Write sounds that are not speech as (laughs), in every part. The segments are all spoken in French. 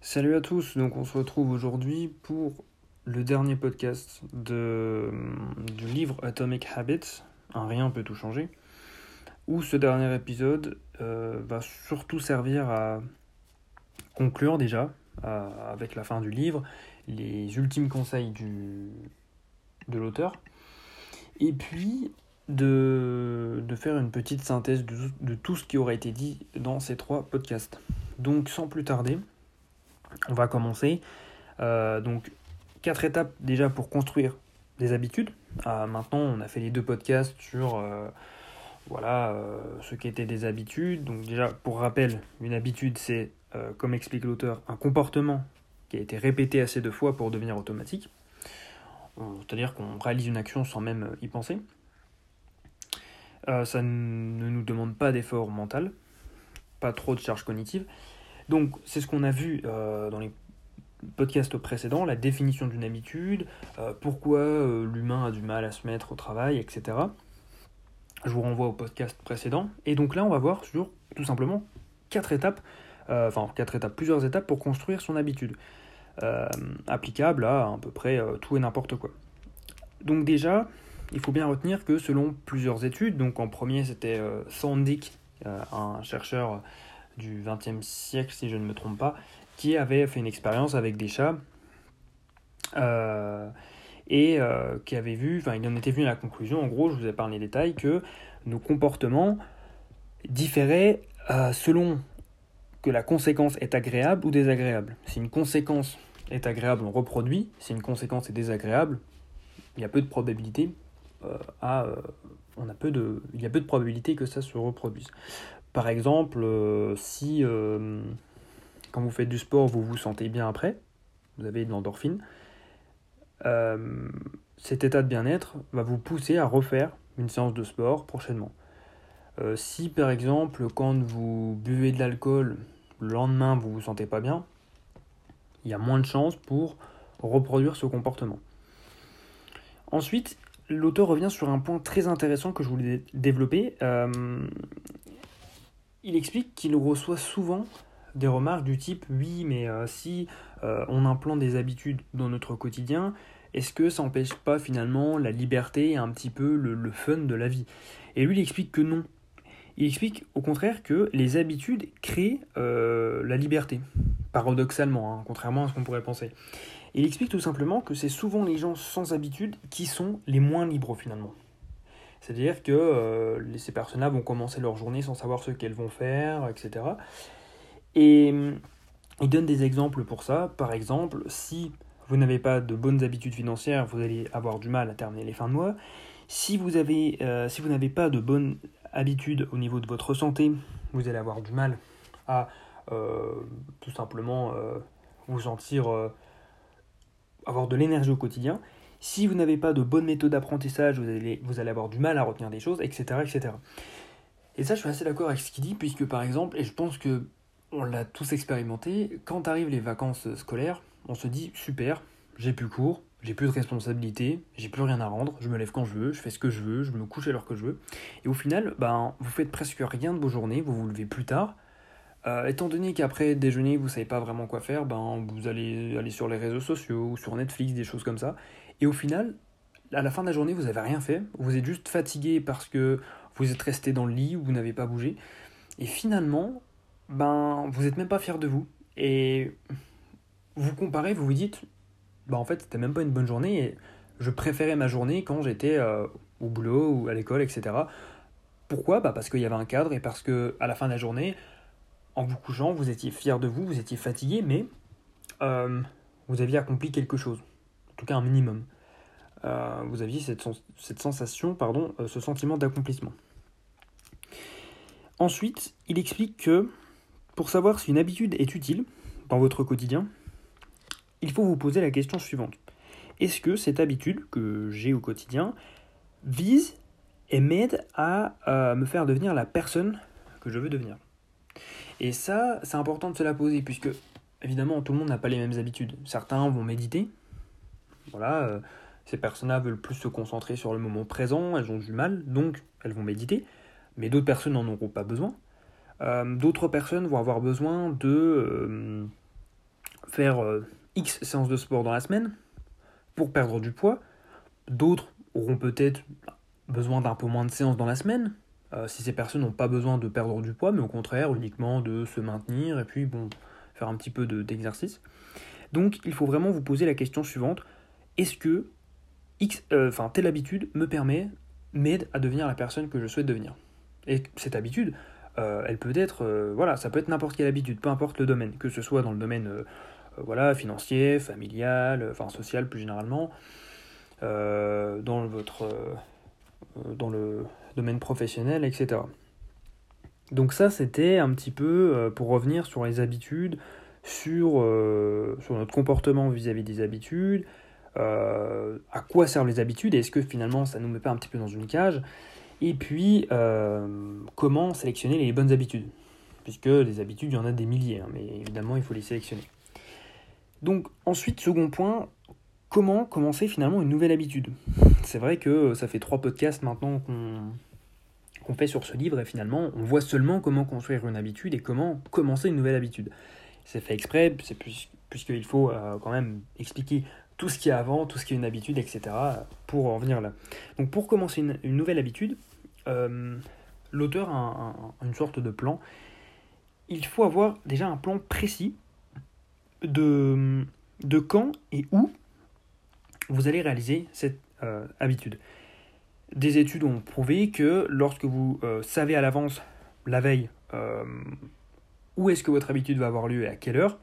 Salut à tous, donc on se retrouve aujourd'hui pour le dernier podcast du livre Atomic Habits, Un rien peut tout changer, où ce dernier épisode euh, va surtout servir à conclure déjà, avec la fin du livre, les ultimes conseils du, de l'auteur, et puis de, faire une petite synthèse de, de tout ce qui aurait été dit dans ces trois podcasts. Donc sans plus tarder, on va commencer. Euh, donc, quatre étapes déjà pour construire des habitudes. Euh, maintenant, on a fait les deux podcasts sur euh, voilà, ce qui était des habitudes. Donc, déjà, pour rappel, une habitude, c'est, comme explique l'auteur, un comportement qui a été répété assez de fois pour devenir automatique. C'est-à-dire qu'on réalise une action sans même y penser. ça ne nous demande pas d'effort mental, pas trop de charge cognitive. Donc c'est ce qu'on a vu euh, dans les podcasts précédents, la définition d'une habitude, euh, pourquoi euh, l'humain a du mal à se mettre au travail, etc. Je vous renvoie au podcast précédent. Et donc là, on va voir sur tout simplement quatre étapes, enfin quatre étapes, plusieurs étapes pour construire son habitude, applicable à à peu près tout et n'importe quoi. Donc déjà, il faut bien retenir que selon plusieurs études, donc en premier c'était Sandik, un chercheur du XXe siècle, si je ne me trompe pas, qui avait fait une expérience avec des chats euh, et euh, qui avait vu, enfin, il en était venu à la conclusion, en gros, je vous ai parlé des détails, que nos comportements différaient euh, selon que la conséquence est agréable ou désagréable. Si une conséquence est agréable, on reproduit. Si une conséquence est désagréable, il y a peu de probabilité à, on a peu de, il y a peu de probabilité que ça se reproduise. Par exemple, euh, si euh, quand vous faites du sport, vous vous sentez bien après, vous avez de l'endorphine, euh, cet état de bien-être va vous pousser à refaire une séance de sport prochainement. si par exemple, quand vous buvez de l'alcool, le lendemain vous vous sentez pas bien, il y a moins de chances pour reproduire ce comportement. Ensuite, l'auteur revient sur un point très intéressant que je voulais développer. Il explique qu'il reçoit souvent des remarques du type oui mais euh, si euh, on implante des habitudes dans notre quotidien est-ce que ça n'empêche pas finalement la liberté et un petit peu le, fun de la vie? Et lui il explique que non. Il explique au contraire que les habitudes créent euh, la liberté paradoxalement hein, contrairement à ce qu'on pourrait penser il explique tout simplement que c'est souvent les gens sans habitude qui sont les moins libres finalement c'est-à-dire que euh, ces personnes-là vont commencer leur journée sans savoir ce qu'elles vont faire, etc. Et euh, il donne des exemples pour ça. Par exemple, si vous n'avez pas de bonnes habitudes financières, vous allez avoir du mal à terminer les fins de mois. Si vous euh, si vous n'avez pas de bonnes habitudes au niveau de votre santé, vous allez avoir du mal à tout simplement vous sentir avoir de l'énergie au quotidien. Si vous n'avez pas de bonne méthode d'apprentissage, vous allez, vous avoir du mal à retenir des choses, etc. etc. Et ça, je suis assez d'accord avec ce qu'il dit, puisque par exemple, et je pense que on l'a tous expérimenté, quand arrivent les vacances scolaires, on se dit super, j'ai plus cours, j'ai plus de responsabilité, j'ai plus rien à rendre, je me lève quand je veux, je fais ce que je veux, je me couche à l'heure que je veux. Et au final, ben, vous faites presque rien de vos journées, vous vous levez plus tard. Euh, étant donné qu'après déjeuner, vous savez pas vraiment quoi faire, ben, vous allez aller sur les réseaux sociaux sur Netflix, des choses comme ça. Et au final, à la fin de la journée, vous n'avez rien fait. Vous êtes juste fatigué parce que vous êtes resté dans le lit ou vous n'avez pas bougé. Et finalement, ben, vous n'êtes même pas fier de vous. Et vous comparez, vous vous dites, ben, en fait, c'était même pas une bonne journée. Et je préférais ma journée quand j'étais euh, au boulot ou à l'école, etc. Pourquoi? Bah Parce qu'il y avait un cadre et parce que à la fin de la journée, en vous couchant, vous étiez fier de vous, vous étiez fatigué, mais euh, vous aviez accompli quelque chose tout cas un minimum. Euh, vous aviez cette, sensation, pardon, euh, ce sentiment d'accomplissement. Ensuite, il explique que pour savoir si une habitude est utile dans votre quotidien, il faut vous poser la question suivante. Est-ce que cette habitude que j'ai au quotidien vise et m'aide à me faire devenir la personne que je veux devenir? Et ça, c'est important de se la poser, puisque évidemment, tout le monde n'a pas les mêmes habitudes. Certains vont méditer, voilà, euh, ces personnes-là veulent plus se concentrer sur le moment présent, elles ont du mal, donc elles vont méditer, mais d'autres personnes n'en auront pas besoin. Euh, d'autres personnes vont avoir besoin de, euh, faire X séances de sport dans la semaine pour perdre du poids. D'autres auront peut-être besoin d'un peu moins de séances dans la semaine, si ces personnes n'ont pas besoin de perdre du poids, mais au contraire uniquement de se maintenir et puis bon, faire un petit peu d'exercice. Donc il faut vraiment vous poser la question suivante est-ce que X, enfin telle habitude me permet m'aide à devenir la personne que je souhaite devenir? Et cette habitude, euh, elle peut être, euh, voilà, ça peut être n'importe quelle habitude, peu importe le domaine, que ce soit dans le domaine euh, voilà, financier, familial, enfin social plus généralement, dans, votre, dans le domaine professionnel, etc. Donc ça, c'était un petit peu pour revenir sur les habitudes, sur, sur notre comportement vis-à-vis des habitudes, à quoi servent les habitudes, et est-ce que finalement ça nous met pas un petit peu dans une cage et puis, euh, comment sélectionner les bonnes habitudes Puisque les habitudes, il y en a des milliers, hein, mais évidemment, il faut les sélectionner. Donc, ensuite, second point, comment commencer finalement une nouvelle habitude? C'est vrai que ça fait trois podcasts maintenant qu'on fait sur ce livre, et finalement, on voit seulement comment construire une habitude et comment commencer une nouvelle habitude. C'est fait exprès, puisqu'il faut euh, quand même expliquer tout ce qui est avant, tout ce qui est une habitude, etc. pour en venir là. Donc pour commencer une nouvelle habitude, euh, l'auteur a une sorte de plan. Il faut avoir déjà un plan précis de quand et où vous allez réaliser cette euh, habitude. Des études ont prouvé que lorsque vous euh, savez à l'avance, la veille, où est-ce que votre habitude va avoir lieu et à quelle heure,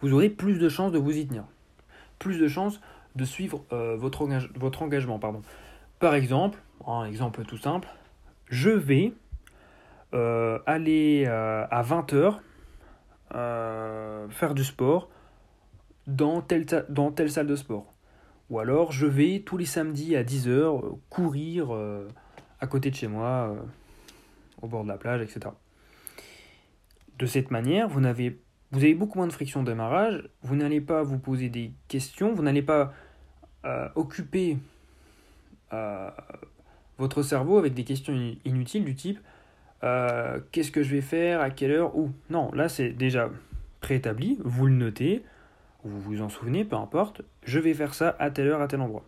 vous aurez plus de chances de vous y tenir. Plus de chances de suivre votre, engagement. Par exemple, un exemple tout simple, je vais euh, aller euh, à 20h euh, faire du sport dans telle salle de sport. Ou alors je vais tous les samedis à 10h courir à côté de chez moi, au bord de la plage, etc. De cette manière, vous, avez, vous avez beaucoup moins de friction de démarrage, vous n'allez pas vous poser des questions, vous n'allez pas occuper votre cerveau avec des questions inutiles du type euh, qu'est-ce que je vais faire, à quelle heure, où? Non, là c'est déjà préétabli, vous le notez, vous vous en souvenez, peu importe, je vais faire ça à telle heure, à tel endroit.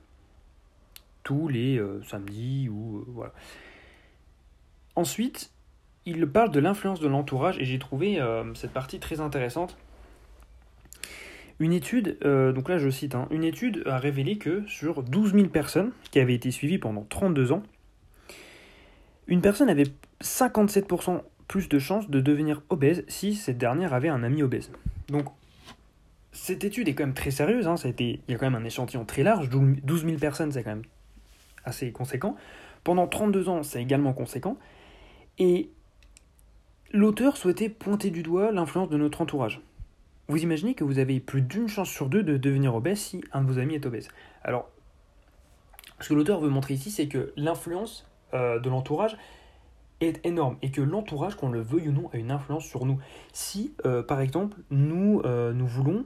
Tous les euh, samedis ou euh, voilà. Ensuite, il parle de l'influence de l'entourage et j'ai trouvé cette partie très intéressante. Une étude, donc là je cite, hein, une étude a révélé que sur 12 000 personnes qui avaient été suivies pendant 32 ans, une personne avait 57% plus de chances de devenir obèse si cette dernière avait un ami obèse. Donc, cette étude est quand même très sérieuse, hein, il y a quand même un échantillon très large, 12 000 personnes, c'est quand même assez conséquent. Pendant 32 ans, c'est également conséquent. Et l'auteur souhaitait pointer du doigt l'influence de notre entourage. Vous imaginez que vous avez plus d'une chance sur deux de devenir obèse si un de vos amis est obèse. Alors, ce que l'auteur veut montrer ici, c'est que l'influence euh, de l'entourage est énorme et que l'entourage, qu'on le veuille ou non, a une influence sur nous. Si, euh, par exemple, nous, euh, nous voulons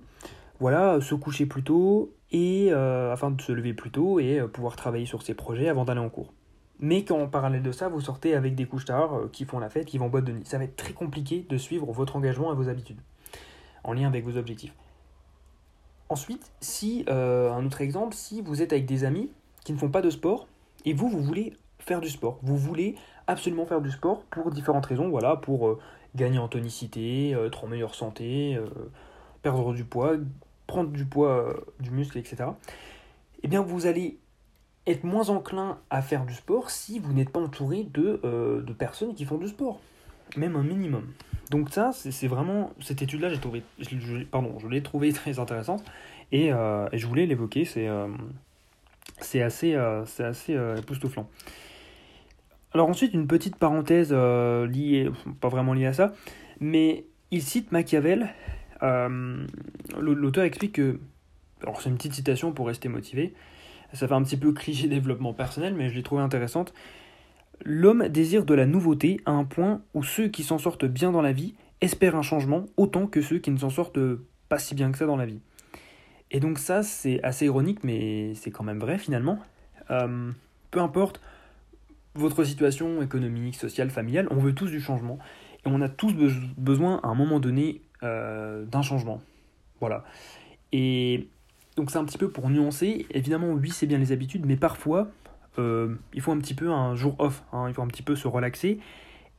voilà, se coucher plus tôt et afin de se lever plus tôt et pouvoir travailler sur ses projets avant d'aller en cours. Mais qu'en parallèle de ça, vous sortez avec des couches tard qui font la fête, qui vont en boîte de nuit. Ça va être très compliqué de suivre votre engagement et vos habitudes en lien avec vos objectifs. Ensuite, si, un autre exemple, si vous êtes avec des amis qui ne font pas de sport et vous, vous voulez faire du sport. Vous voulez absolument faire du sport pour différentes raisons, voilà, pour euh, gagner en tonicité, euh, être en meilleure santé, euh, perdre du poids, prendre du poids, du muscle, etc. Eh bien, vous allez être moins enclin à faire du sport si vous n'êtes pas entouré de, de, personnes qui font du sport, même un minimum. Donc ça, c'est vraiment cette étude-là, j'ai trouvé, pardon, je l'ai trouvé (laughs) très intéressante et, je voulais l'évoquer. C'est assez, c'est assez époustouflant. Alors ensuite, une petite parenthèse euh, liée, pas vraiment liée à ça, mais il cite Machiavel. Euh, l'auteur explique que, alors c'est une petite citation pour rester motivé, ça fait un petit peu cliché (laughs) développement personnel, mais je l'ai trouvé intéressante. L'homme désire de la nouveauté à un point où ceux qui s'en sortent bien dans la vie espèrent un changement autant que ceux qui ne s'en sortent pas si bien que ça dans la vie. Et donc ça, c'est assez ironique, mais c'est quand même vrai finalement. Euh, peu importe votre situation économique, sociale, familiale, on veut tous du changement. Et on a tous besoin à un moment donné euh, d'un changement. Voilà. Et donc c'est un petit peu pour nuancer. Évidemment, oui, c'est bien les habitudes, mais parfois, euh, il faut un petit peu un jour off. Hein. il faut un petit peu se relaxer.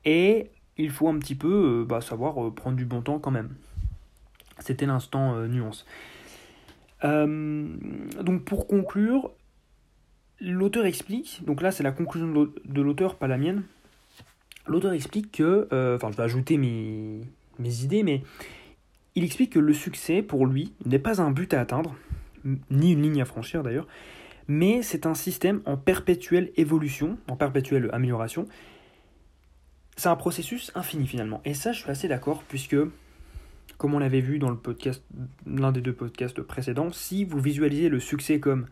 Et il faut un petit peu euh, bah, savoir prendre du bon temps quand même. C'était l'instant nuance. donc pour conclure, l'auteur explique, donc là c'est la conclusion de l'auteur, pas la mienne. L'auteur explique que, enfin je vais ajouter mes, mes idées, mais il explique que le succès, pour lui, n'est pas un but à atteindre, ni une ligne à franchir d'ailleurs, mais c'est un système en perpétuelle évolution, en perpétuelle amélioration. C'est un processus infini finalement. Et ça, je suis assez d'accord, puisque, comme on l'avait vu dans le podcast, l'un des deux podcasts précédents, si vous visualisez le succès comme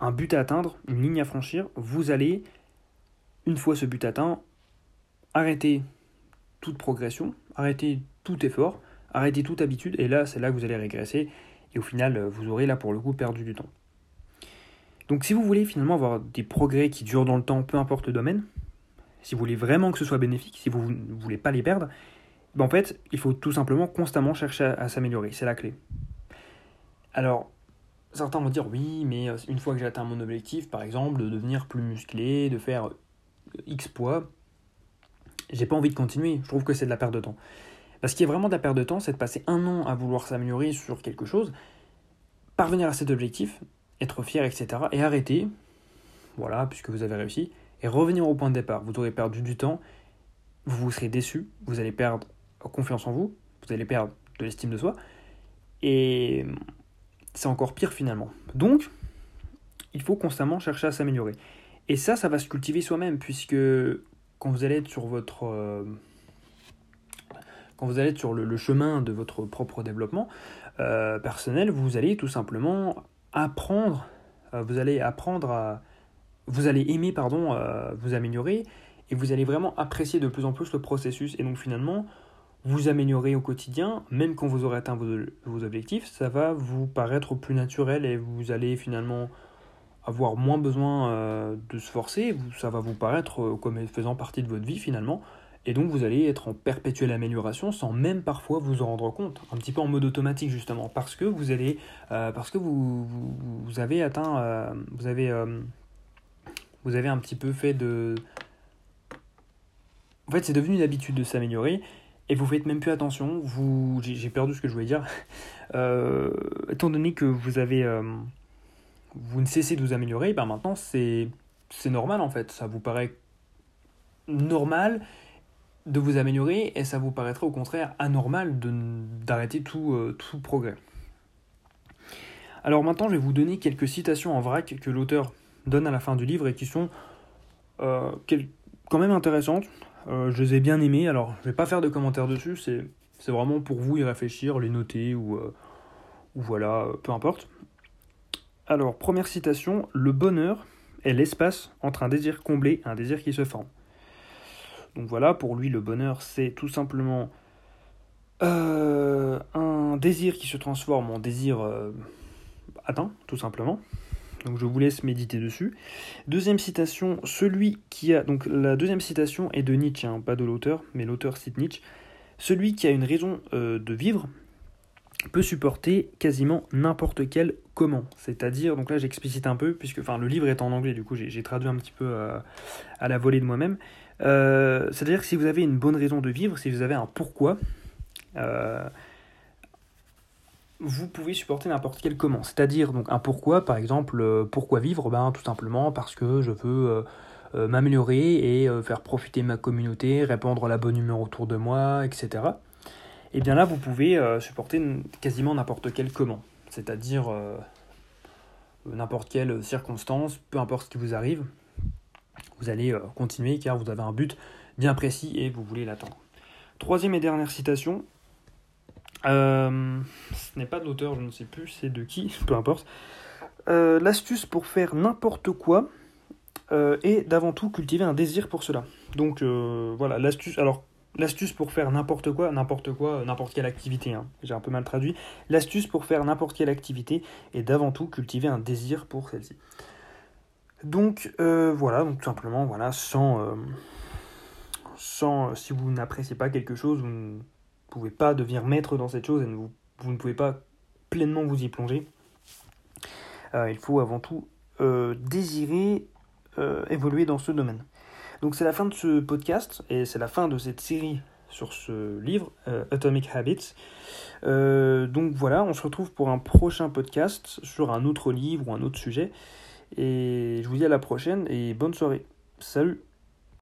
un but à atteindre, une ligne à franchir, vous allez, une fois ce but atteint, arrêter toute progression, arrêter tout effort, arrêter toute habitude, et là, c'est là que vous allez régresser, et au final, vous aurez là pour le coup perdu du temps. Donc si vous voulez finalement avoir des progrès qui durent dans le temps, peu importe le domaine, si vous voulez vraiment que ce soit bénéfique, si vous ne voulez pas les perdre, ben en fait, il faut tout simplement constamment chercher à, s'améliorer, c'est la clé. Alors, certains vont dire oui, mais euh, une fois que j'ai atteint mon objectif, par exemple, de devenir plus musclé, de faire euh, X poids, j'ai pas envie de continuer, je trouve que c'est de la perte de temps. Parce qu'il y a vraiment de la perte de temps, c'est de passer un an à vouloir s'améliorer sur quelque chose, parvenir à cet objectif, être fier, etc. Et arrêter, voilà, puisque vous avez réussi, et revenir au point de départ. Vous aurez perdu du temps, vous vous serez déçu, vous allez perdre confiance en vous, vous allez perdre de l'estime de soi, et c'est encore pire finalement. Donc, il faut constamment chercher à s'améliorer. Et ça, ça va se cultiver soi-même, puisque quand vous allez être sur votre... Euh, quand vous allez être sur le, chemin de votre propre développement euh, personnel, vous allez tout simplement apprendre, euh, vous allez apprendre à, vous allez aimer, pardon, vous améliorer, et vous allez vraiment apprécier de plus en plus le processus, et donc finalement, vous améliorer au quotidien, même quand vous aurez atteint vos, objectifs, ça va vous paraître plus naturel, et vous allez finalement avoir moins besoin euh, de se forcer, ça va vous paraître comme faisant partie de votre vie finalement, et donc vous allez être en perpétuelle amélioration sans même parfois vous en rendre compte, un petit peu en mode automatique justement, parce que vous allez, euh, parce que vous, vous, avez atteint, euh, vous avez, euh, vous avez un petit peu fait de, en fait c'est devenu une habitude de s'améliorer et vous faites même plus attention. Vous, j'ai perdu ce que je voulais dire. (laughs) étant donné que vous avez, vous ne cessez de vous améliorer, ben maintenant c'est, c'est normal en fait. Ça vous paraît normal de vous améliorer et ça vous paraîtrait au contraire anormal d'arrêter tout, euh, tout progrès. Alors maintenant, je vais vous donner quelques citations en vrac que l'auteur donne à la fin du livre et qui sont euh, quand même intéressantes. Euh, je les ai bien aimées. Alors, je vais pas faire de commentaires dessus, c'est vraiment pour vous y réfléchir, les noter ou, ou voilà, peu importe. Alors, première citation Le bonheur est l'espace entre un désir comblé et un désir qui se forme. Donc voilà, pour lui, le bonheur, c'est tout simplement euh, un désir qui se transforme en désir euh, atteint, tout simplement. Donc je vous laisse méditer dessus. Deuxième citation, celui qui a... Donc la deuxième citation est de Nietzsche, hein, pas de l'auteur, mais l'auteur cite Nietzsche. Celui qui a une raison euh, de vivre peut supporter quasiment n'importe quel comment. C'est-à-dire, donc là j'explicite un peu, puisque enfin, le livre est en anglais, du coup j'ai traduit un petit peu à la volée de moi-même. Euh, c'est-à-dire que si vous avez une bonne raison de vivre, si vous avez un pourquoi, euh, vous pouvez supporter n'importe quel comment. C'est-à-dire donc un pourquoi, par exemple, euh, pourquoi vivre? Ben, Tout simplement parce que je veux m'améliorer et faire profiter ma communauté, répandre la bonne humeur autour de moi, etc. Et eh bien là, vous pouvez supporter quasiment n'importe quel comment. C'est-à-dire n'importe quelle circonstance, peu importe ce qui vous arrive, vous allez euh, continuer car vous avez un but bien précis et vous voulez l'atteindre. Troisième et dernière citation. Euh, ce n'est pas de l'auteur, je ne sais plus, c'est de qui, (laughs) peu importe. Euh, l'astuce pour faire n'importe quoi est d'avant tout cultiver un désir pour cela. Donc voilà, l'astuce. Alors, l'astuce pour faire n'importe quoi, n'importe quoi, n'importe quelle activité, hein, j'ai un peu mal traduit. L'astuce pour faire n'importe quelle activité est d'avant tout cultiver un désir pour celle-ci. Donc euh, voilà, tout simplement, voilà, sans, euh, sans euh, si vous n'appréciez pas quelque chose, vous pouvez pas devenir maître dans cette chose et vous, vous ne pouvez pas pleinement vous y plonger. il faut avant tout désirer évoluer dans ce domaine. Donc c'est la fin de ce podcast et c'est la fin de cette série sur ce livre, Atomic Habits. donc voilà, on se retrouve pour un prochain podcast sur un autre livre ou un autre sujet. Et je vous dis à la prochaine et bonne soirée. Salut